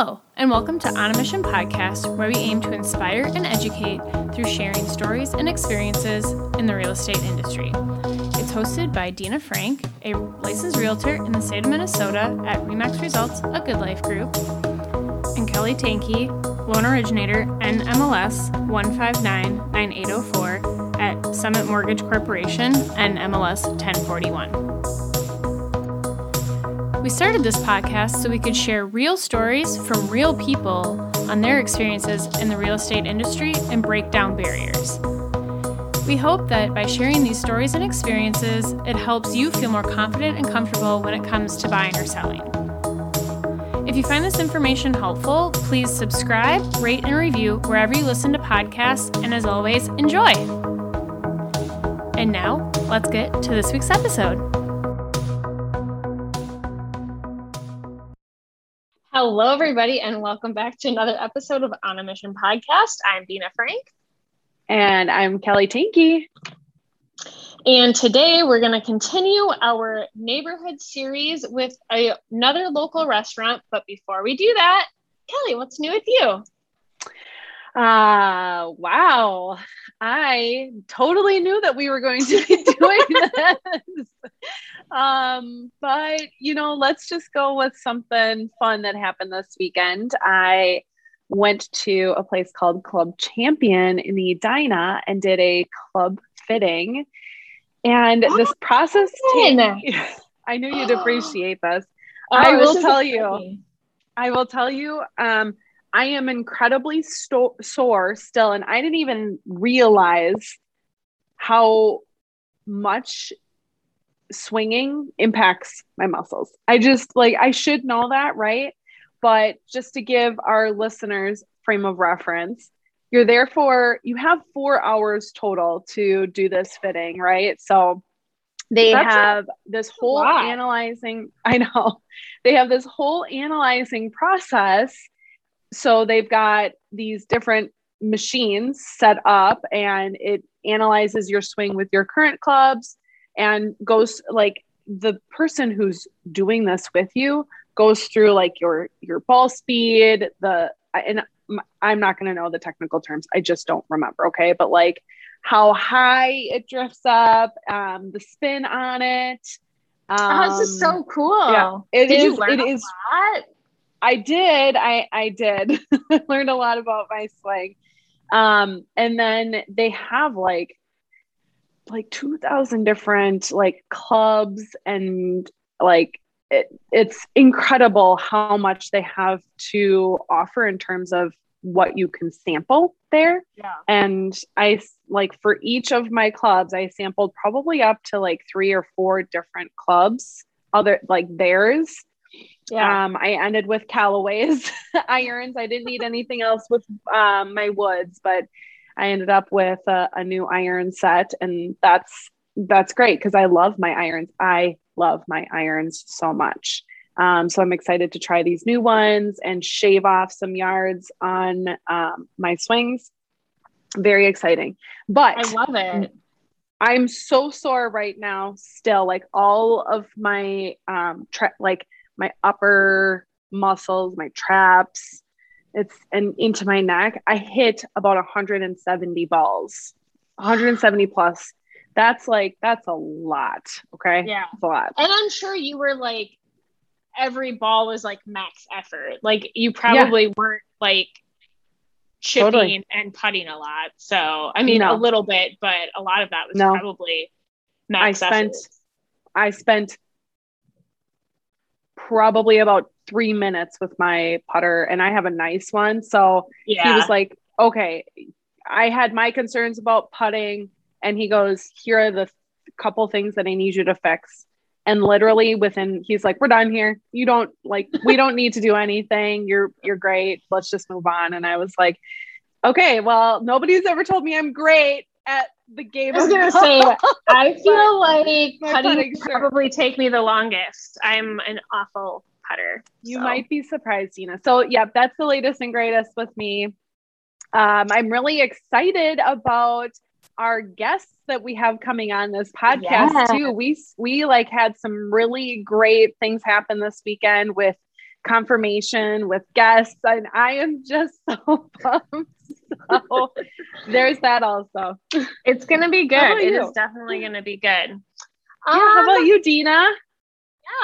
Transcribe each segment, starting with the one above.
Hello, and welcome to On a Mission podcast, where we aim to inspire and educate through sharing stories and experiences in the real estate industry. It's hosted by Dina Frank, a licensed realtor in the state of Minnesota at Remax Results, a Good Life Group, and Kelly Tanky, loan originator NMLS 1599804 at Summit Mortgage Corporation NMLS 1041. We started this podcast so we could share real stories from real people on their experiences in the real estate industry and break down barriers. We hope that by sharing these stories and experiences, it helps you feel more confident and comfortable when it comes to buying or selling. If you find this information helpful, please subscribe, rate, and review wherever you listen to podcasts, and as always, enjoy! And now, let's get to this week's episode. Hello, everybody, and welcome back to another episode of On a Mission podcast. I'm Dina Frank. And I'm Kelly Tinky. And today we're going to continue our neighborhood series with a, another local restaurant. But before we do that, Kelly, what's new with you? Uh, wow. I totally knew that we were going to be doing this. Um, but you know, let's just go with something fun that happened this weekend. I went to a place called Club Champion in the Edina and did a club fitting. And oh, this process I knew you'd appreciate this. Oh, I will this tell you. I will tell you um I am incredibly sto- sore still and I didn't even realize how much swinging impacts my muscles. I just like, I should know that, right? But just to give our listeners frame of reference, you're there for, you have four hours total to do this fitting, right? So they That's have a, this whole analyzing, I know, they have this whole analyzing process. So they've got these different machines set up and it analyzes your swing with your current clubs and goes like the person who's doing this with you goes through like your your ball speed the and i'm not going to know the technical terms. I just don't remember okay? But like how high it drifts up um the spin on it um, oh, this is so cool. yeah, it did is, you learn it is lot? I did i i did learned a lot about my swing um and then they have like like 2000 different like clubs and like it, it's incredible how much they have to offer in terms of what you can sample there. Yeah. And I like for each of my clubs, I sampled probably up to like three or four different clubs, other like theirs. Yeah. Um, I ended with Callaway's irons. I didn't need anything else with um, my woods, but I ended up with a, a new iron set, and that's that's great because I love my irons. I love my irons so much. Um, so I'm excited to try these new ones and shave off some yards on um, my swings. Very exciting. But I love it. I'm so sore right now, still. Like all of my um tra- like my upper muscles, my traps, it's and into my neck. I hit about 170 balls, 170 plus. That's like that's a lot. Okay, yeah, that's a lot. And I'm sure you were like every ball was like max effort. Like you probably yeah. weren't like chipping totally. and putting a lot. So I mean no. a little bit, but a lot of that was no. probably max I spent effort. I spent probably about three minutes with my putter and I have a nice one. So yeah. he was like, okay, I had my concerns about putting. And he goes, here are the couple things that I need you to fix. And literally within, he's like, we're done here. You don't like, we don't need to do anything. You're, you're great. Let's just move on. And I was like, okay, well, nobody's ever told me I'm great at the game. I was gonna say, I feel like putting probably take me the longest. I'm an awful putter. You so. might be surprised, Dina. So, yeah, that's the latest and greatest with me. Um, I'm really excited about our guests that we have coming on this podcast too. We we like had some really great things happen this weekend with confirmation with guests, and I am just so pumped. So there's that also. It's gonna be good. It is definitely gonna be good. Yeah, um, how about um, you, Dina?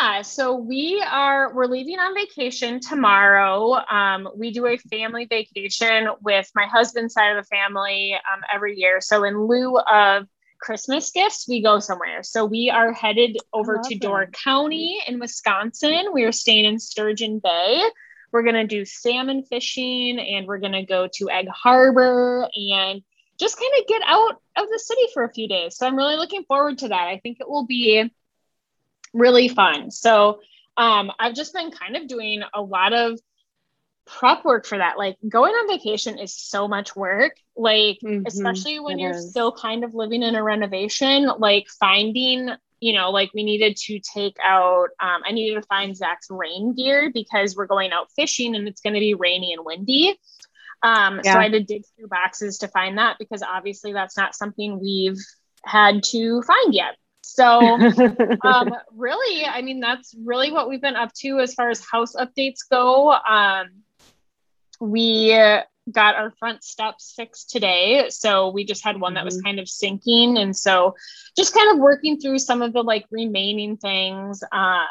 Yeah, so we are we're leaving on vacation tomorrow. Um, we do a family vacation with my husband's side of the family um, every year. So in lieu of Christmas gifts, we go somewhere. So we are headed over to Door County in Wisconsin. We are staying in Sturgeon Bay. We're gonna do salmon fishing, and we're gonna go to Egg Harbor and just kind of get out of the city for a few days. So I'm really looking forward to that. I think it will be really fun. So um, I've just been kind of doing a lot of prep work for that. Like going on vacation is so much work. Like, mm-hmm. especially when you're is. still kind of living in a renovation, like finding, you know, like we needed to take out, um, I needed to find Zach's rain gear because we're going out fishing and it's going to be rainy and windy. Um, yeah. So I had to dig through boxes to find that because obviously that's not something we've had to find yet. So, um, really, I mean, that's really what we've been up to as far as house updates go. Um, we got our front steps fixed today. So we just had one that was mm-hmm. kind of sinking. And so just kind of working through some of the like remaining things. Uh,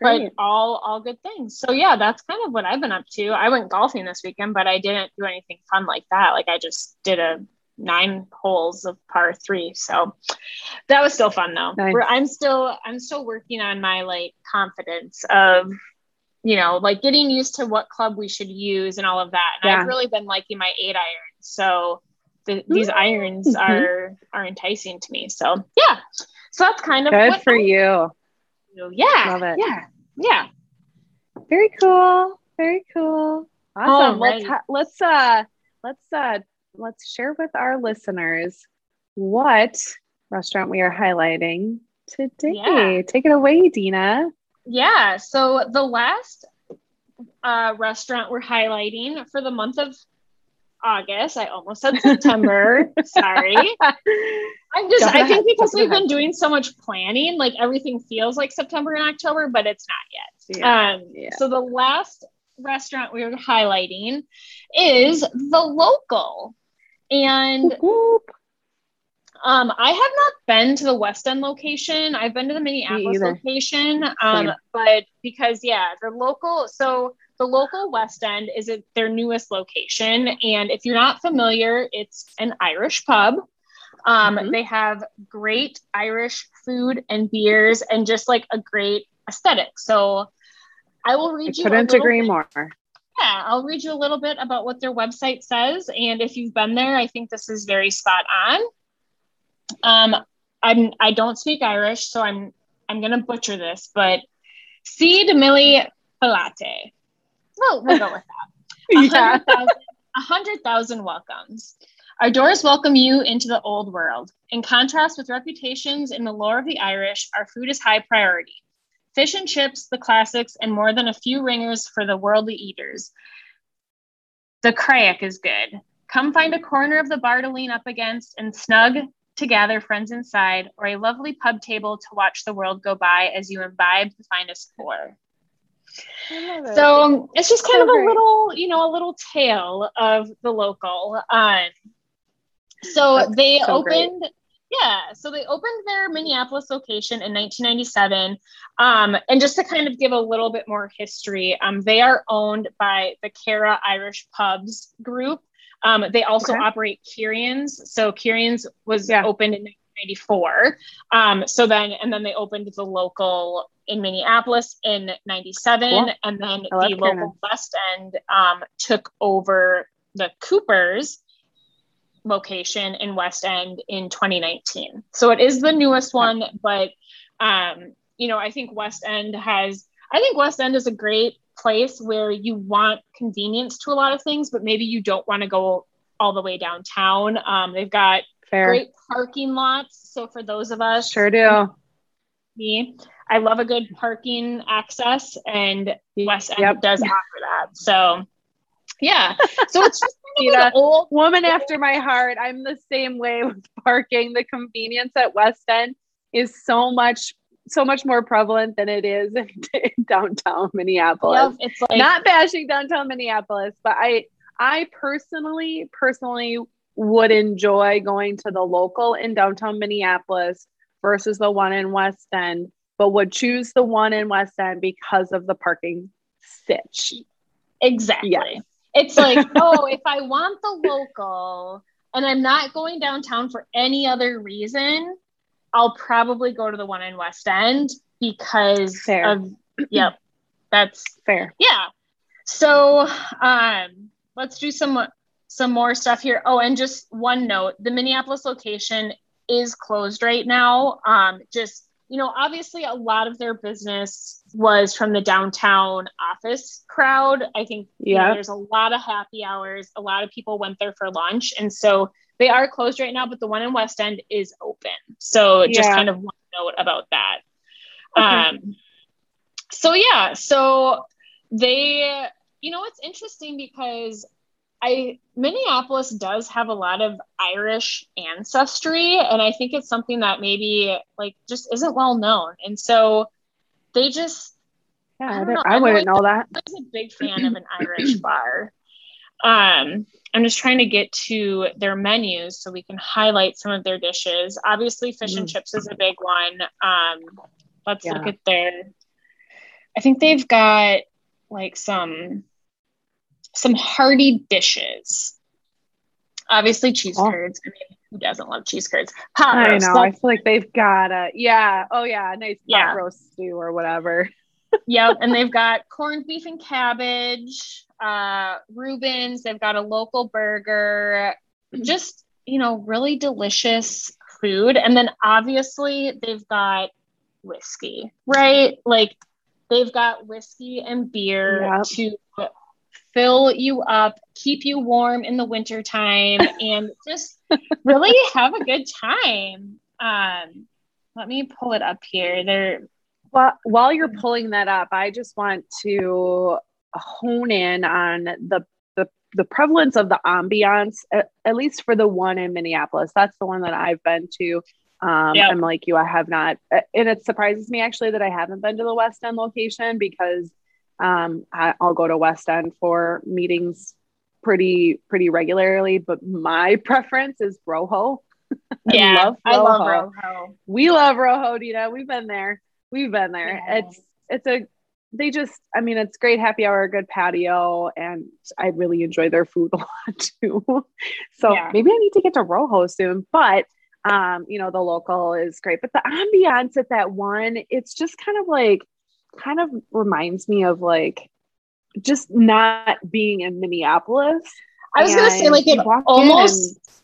but all all good things. So yeah, that's kind of what I've been up to. I went golfing this weekend, but I didn't do anything fun like that. Like I just did a nine holes of par three. So that was still fun though. Nice. I'm still I'm still working on my like confidence of you know like getting used to what club we should use and all of that. And yeah. I've really been liking my eight iron. So the, these irons mm-hmm. are are enticing to me. So yeah. So that's kind of good for I, you. Yeah. Love it. Yeah. Yeah. Very cool. Very cool. Awesome. let's ha- let's uh let's uh let's share with our listeners what restaurant we are highlighting today. Yeah. Take it away, Dina. Yeah. So the last uh, restaurant we're highlighting for the month of August. I almost said September. Sorry. I'm just, I think because we've been doing so much planning, like everything feels like September and October, but it's not yet. Yeah. Um, yeah. So the last restaurant we are highlighting is the local. And um, I have not been to the West End location. I've been to the Minneapolis location. Um, but because yeah, the local so the local West End is their newest location. And if you're not familiar, it's an Irish pub. Um, mm-hmm. They have great Irish food and beers and just like a great aesthetic. So I will read I you. Couldn't agree bit. more. Yeah, I'll read you a little bit about what their website says. And if you've been there, I think this is very spot on. Um, I'm I don't speak Irish, so I'm I'm gonna butcher this, but de Milli Filate. Well, we'll go with that. yeah. A hundred thousand welcomes. Our doors welcome you into the old world. In contrast with reputations in the lore of the Irish, our food is high priority. Fish and chips, the classics, and more than a few ringers for the worldly eaters. The craic is good. Come find a corner of the bar to lean up against and snug to gather friends inside, or a lovely pub table to watch the world go by as you imbibe the finest pour. It. So um, it's just kind so of a great. little, you know, a little tale of the local. Um, so That's they so opened great. Yeah, so they opened their Minneapolis location in 1997. Um, and just to kind of give a little bit more history, um, they are owned by the Cara Irish Pubs Group. Um, they also okay. operate Kieran's. So Kieran's was yeah. opened in 1994. Um, so then, and then they opened the local in Minneapolis in 97. Cool. And then the local West End um, took over the Coopers location in West End in 2019. So it is the newest one, but um, you know, I think West End has I think West End is a great place where you want convenience to a lot of things, but maybe you don't want to go all the way downtown. Um, they've got Fair. great parking lots. So for those of us, sure do. Me, I love a good parking access, and West End yep. does offer that. So yeah, so it's just know, old woman after my heart. I'm the same way with parking. The convenience at West End is so much so much more prevalent than it is in, in downtown Minneapolis. Yep, it's like Not bashing downtown Minneapolis, but I I personally personally would enjoy going to the local in downtown Minneapolis versus the one in West End, but would choose the one in West End because of the parking sitch. exactly. Yes. It's like, oh, if I want the local and I'm not going downtown for any other reason, I'll probably go to the one in West End because Fair. of yep. That's Fair. yeah. So um let's do some some more stuff here. Oh, and just one note, the Minneapolis location is closed right now. Um just you know, obviously a lot of their business was from the downtown office crowd. I think you know, Yeah. there's a lot of happy hours. A lot of people went there for lunch. And so they are closed right now, but the one in West End is open. So just Yeah. kind of one note about that. Okay. Um, so yeah, so they, you know, it's interesting because I Minneapolis does have a lot of Irish ancestry, and I think it's something that maybe like just isn't well known. And so they just Yeah, I I, don't don't- know. I I'm wouldn't know that. I was a big fan of an Irish bar. Um, I'm just trying to get to their menus so we can highlight some of their dishes. Obviously, fish and Mm. chips is a big one. Um, let's Yeah. look at their. I think they've got like some some hearty dishes. Obviously, cheese Oh. curds. I mean, who doesn't love cheese curds? Pot I roast. know. I feel like they've got a yeah. Oh yeah, a nice pot Yeah. roast stew or whatever. Yep and they've got corned beef and cabbage uh reubens they've got a local burger just you know really delicious food and then obviously they've got whiskey right? Like they've got whiskey and beer Yep. to fill you up keep you warm in the wintertime and just really have a good time. Um let me pull it up here. They're Well, while you're pulling that up, I just want to hone in on the the, the prevalence of the ambiance, at, at least for the one in Minneapolis. That's the one that I've been to. Um. I'm like you, I have not, and it surprises me actually that I haven't been to the West End location because um, I, I'll go to West End for meetings pretty pretty regularly. But my preference is Rojo. I yeah, love I love. Rojo. We love Rojo, Dina. We've been there. We've been there. Yeah. It's it's a they just I mean it's great happy hour, good patio, and I really enjoy their food a lot too. So Yeah. maybe I need to get to Rojo soon. But um, you know, the local is great. But the ambiance at that one, it's just kind of like kind of reminds me of like just not being in Minneapolis. I was gonna say like it almost and-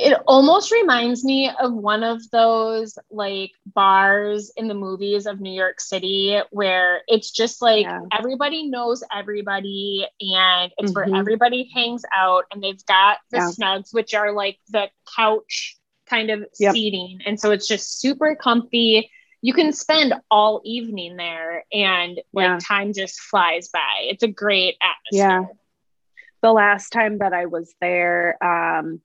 it almost reminds me of one of those like bars in the movies of New York City where it's just like Yeah. everybody knows everybody and it's where Mhm. everybody hangs out and they've got the Yeah. snugs which are like the couch kind of Yep. seating and so it's just super comfy you can spend all evening there and like Yeah. time just flies by it's a great atmosphere. Yeah. the last time that I was there, um,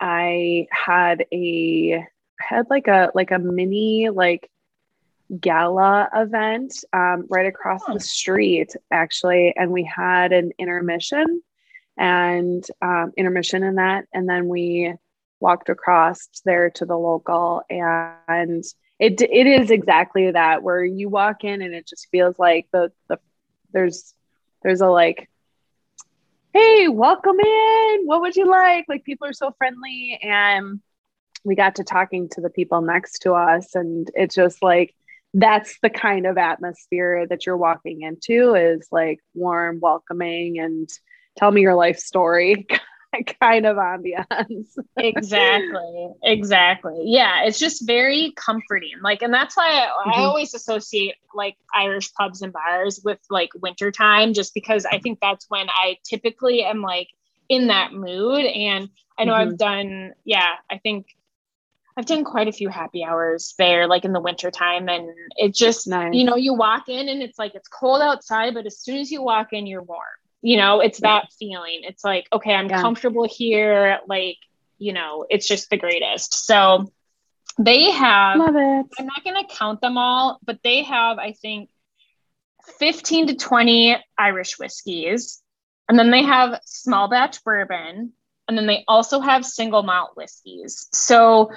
I had a had like a like a mini like gala event um, right across Oh. the street actually, and we had an intermission and um, intermission in that, and then we walked across there to the local and it it is exactly that where you walk in and it just feels like the the there's there's a like hey, welcome in. What would you like? Like people are so friendly. And we got to talking to the people next to us. And it's just like, that's the kind of atmosphere that you're walking into is like warm, welcoming, and tell me your life story kind of ambiance. exactly. Exactly. Yeah it's just very comforting. Like and that's why I, I Mhm. always associate like irish pubs and bars with like wintertime just because i think that's when i typically am like in that mood. And i know i've done yeah i think i've done quite a few happy hours there like in the wintertime and it just Nice. you know you walk in and it's like it's cold outside but as soon as you walk in you're warm you know it's that feeling it's like okay i'm Yeah. comfortable here like you know it's just the greatest so they have Love it. I'm not going to count them all, but they have, I think, 15 to 20 Irish whiskeys. And then they have small batch bourbon. And then they also have single malt whiskeys. So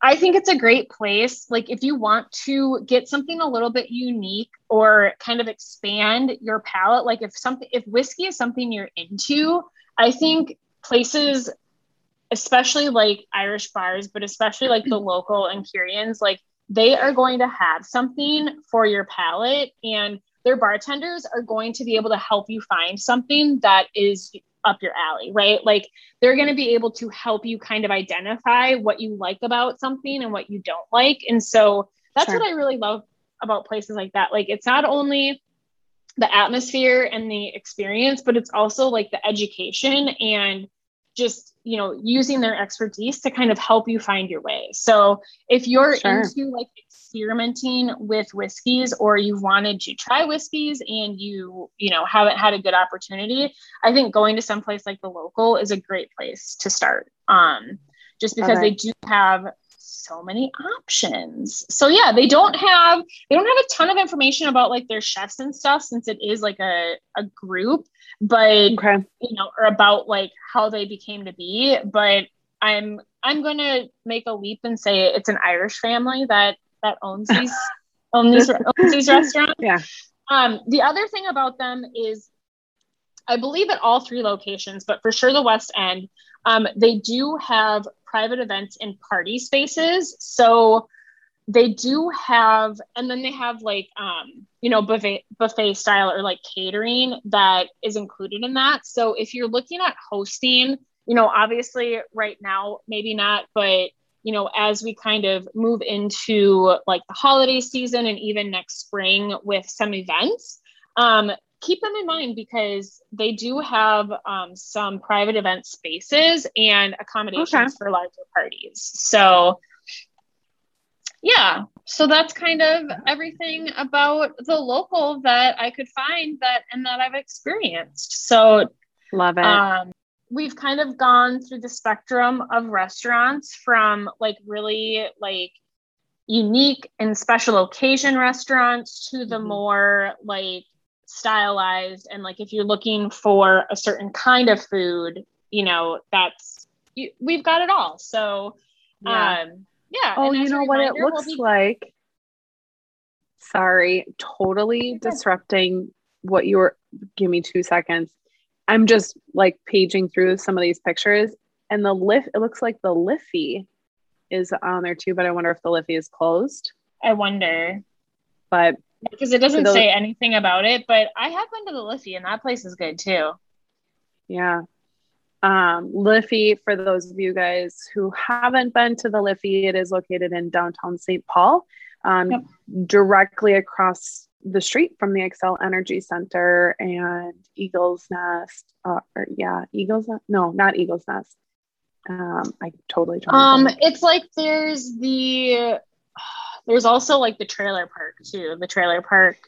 I think it's a great place. Like, if you want to get something a little bit unique or kind of expand your palate, like if something, if whiskey is something you're into, I think places, especially like Irish bars, but especially like the local and Kieran's, like they are going to have something for your palate and their bartenders are going to be able to help you find something that is up your alley, right? Like they're going to be able to help you kind of identify what you like about something and what you don't like. And so that's sure. what I really love about places like that. Like it's not only the atmosphere and the experience, but it's also like the education and just you know using their expertise to kind of help you find your way so if you're sure. into like experimenting with whiskeys or you wanted to try whiskeys and you you know haven't had a good opportunity i think going to some place like the local is a great place to start um just because okay. they do have so many options so yeah they don't have they don't have a ton of information about like their chefs and stuff since it is like a, a group but okay. you know or about like how they became to be but i'm i'm gonna make a leap and say it's an irish family that that owns these owns these, owns these restaurants. Yeah. Um, the other thing about them is, I believe at all three locations, but for sure the West End, um, they do have private events in party spaces. So they do have, and then they have like, um, you know, buffet buffet style or like catering that is included in that. So if you're looking at hosting, you know, obviously right now maybe not, but you know, as we kind of move into like the holiday season and even next spring with some events, um, keep them in mind because they do have um, some private event spaces and accommodations okay. for larger parties. So, yeah, so that's kind of everything about the local that I could find that and that I've experienced. So, love it. Um, we've kind of gone through the spectrum of restaurants from like really like unique and special occasion restaurants to the mm-hmm. more like stylized and like if you're looking for a certain kind of food you know that's you, we've got it all so yeah. um yeah oh you know what it looks we'll be- like sorry totally disrupting what you were give me two seconds I'm just like paging through some of these pictures and the lift, it looks like the Liffey is on there too, but I wonder if the Liffey is closed. I wonder. But because it doesn't say anything about it, but I have been to the Liffey and that place is good too. Yeah. Um, Liffey, for those of you guys who haven't been to the Liffey, it is located in downtown St. Paul, um, yep. directly across the street from the Xcel Energy Center and Eagles Nest. Uh, or yeah, Eagles. Nest? No, not Eagles Nest. Um, I totally. Um, it's like there's the there's also like the trailer park too. The trailer park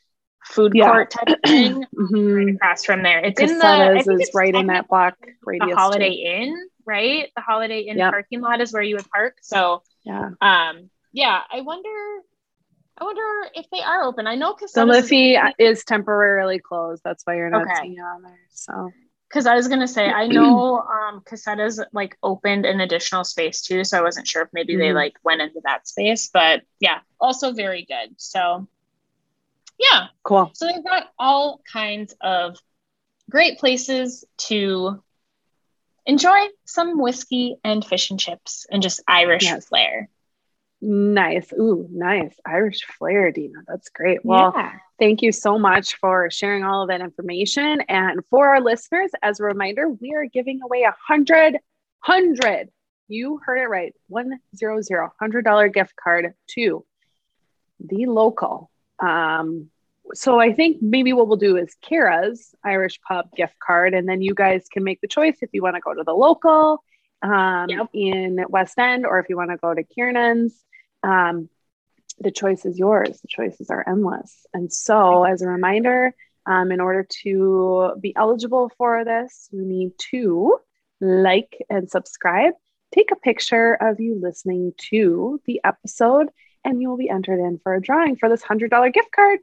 food yeah. court type of thing mm-hmm. right across from there. It's in the is right in that block radius. The Holiday too. Inn, right? The Holiday Inn yep. parking lot is where you would park. So yeah, um, yeah. I wonder I wonder if they are open. I know because the Liffey is, is, temporarily closed. That's why you're not okay. seeing it on there. So because I was gonna say I know um Cossetta's like opened an additional space too, so I wasn't sure if maybe mm-hmm. they like went into that space, but yeah, also very good. So yeah, cool. So they've got all kinds of great places to enjoy some whiskey and fish and chips and just Irish yes. flair. Nice. Ooh, nice. Irish flair, Dina. That's great. Well, yeah. thank you so much for sharing all of that information. And for our listeners, as a reminder, we are giving away a hundred, hundred, you heard it right, one zero zero, hundred dollar gift card to the local. Um, so I think maybe what we'll do is Cara's Irish Pub gift card, and then you guys can make the choice if you want to go to the local um, yep. in West End or if you want to go to Kieran's um, the choice is yours. The choices are endless. And so, as a reminder, um, in order to be eligible for this, you need to like and subscribe take a picture of you listening to the episode, and you will be entered in for a drawing for this $100 gift card.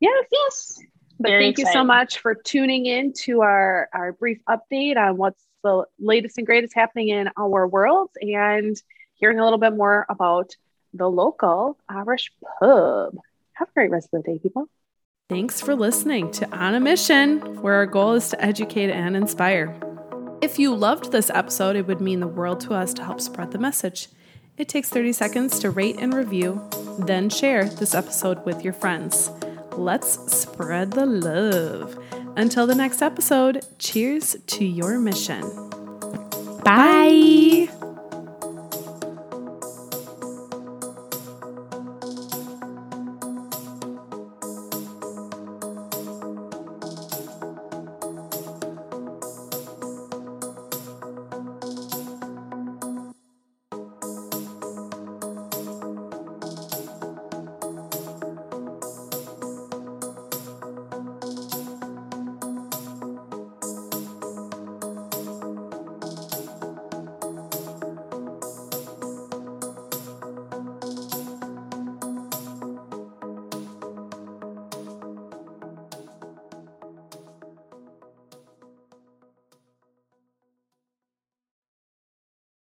Yes. Yes. But Very thank you so much for tuning in to our, our brief update on what's the latest and greatest happening in our world and hearing a little bit more about the local Irish pub. Have a great rest of the day, people. Thanks for listening to On a Mission, where our goal is to educate and inspire. If you loved this episode, it would mean the world to us to help spread the message. It takes 30 seconds to rate and review, then share this episode with your friends. Let's spread the love. Until the next episode, cheers to your mission. Bye.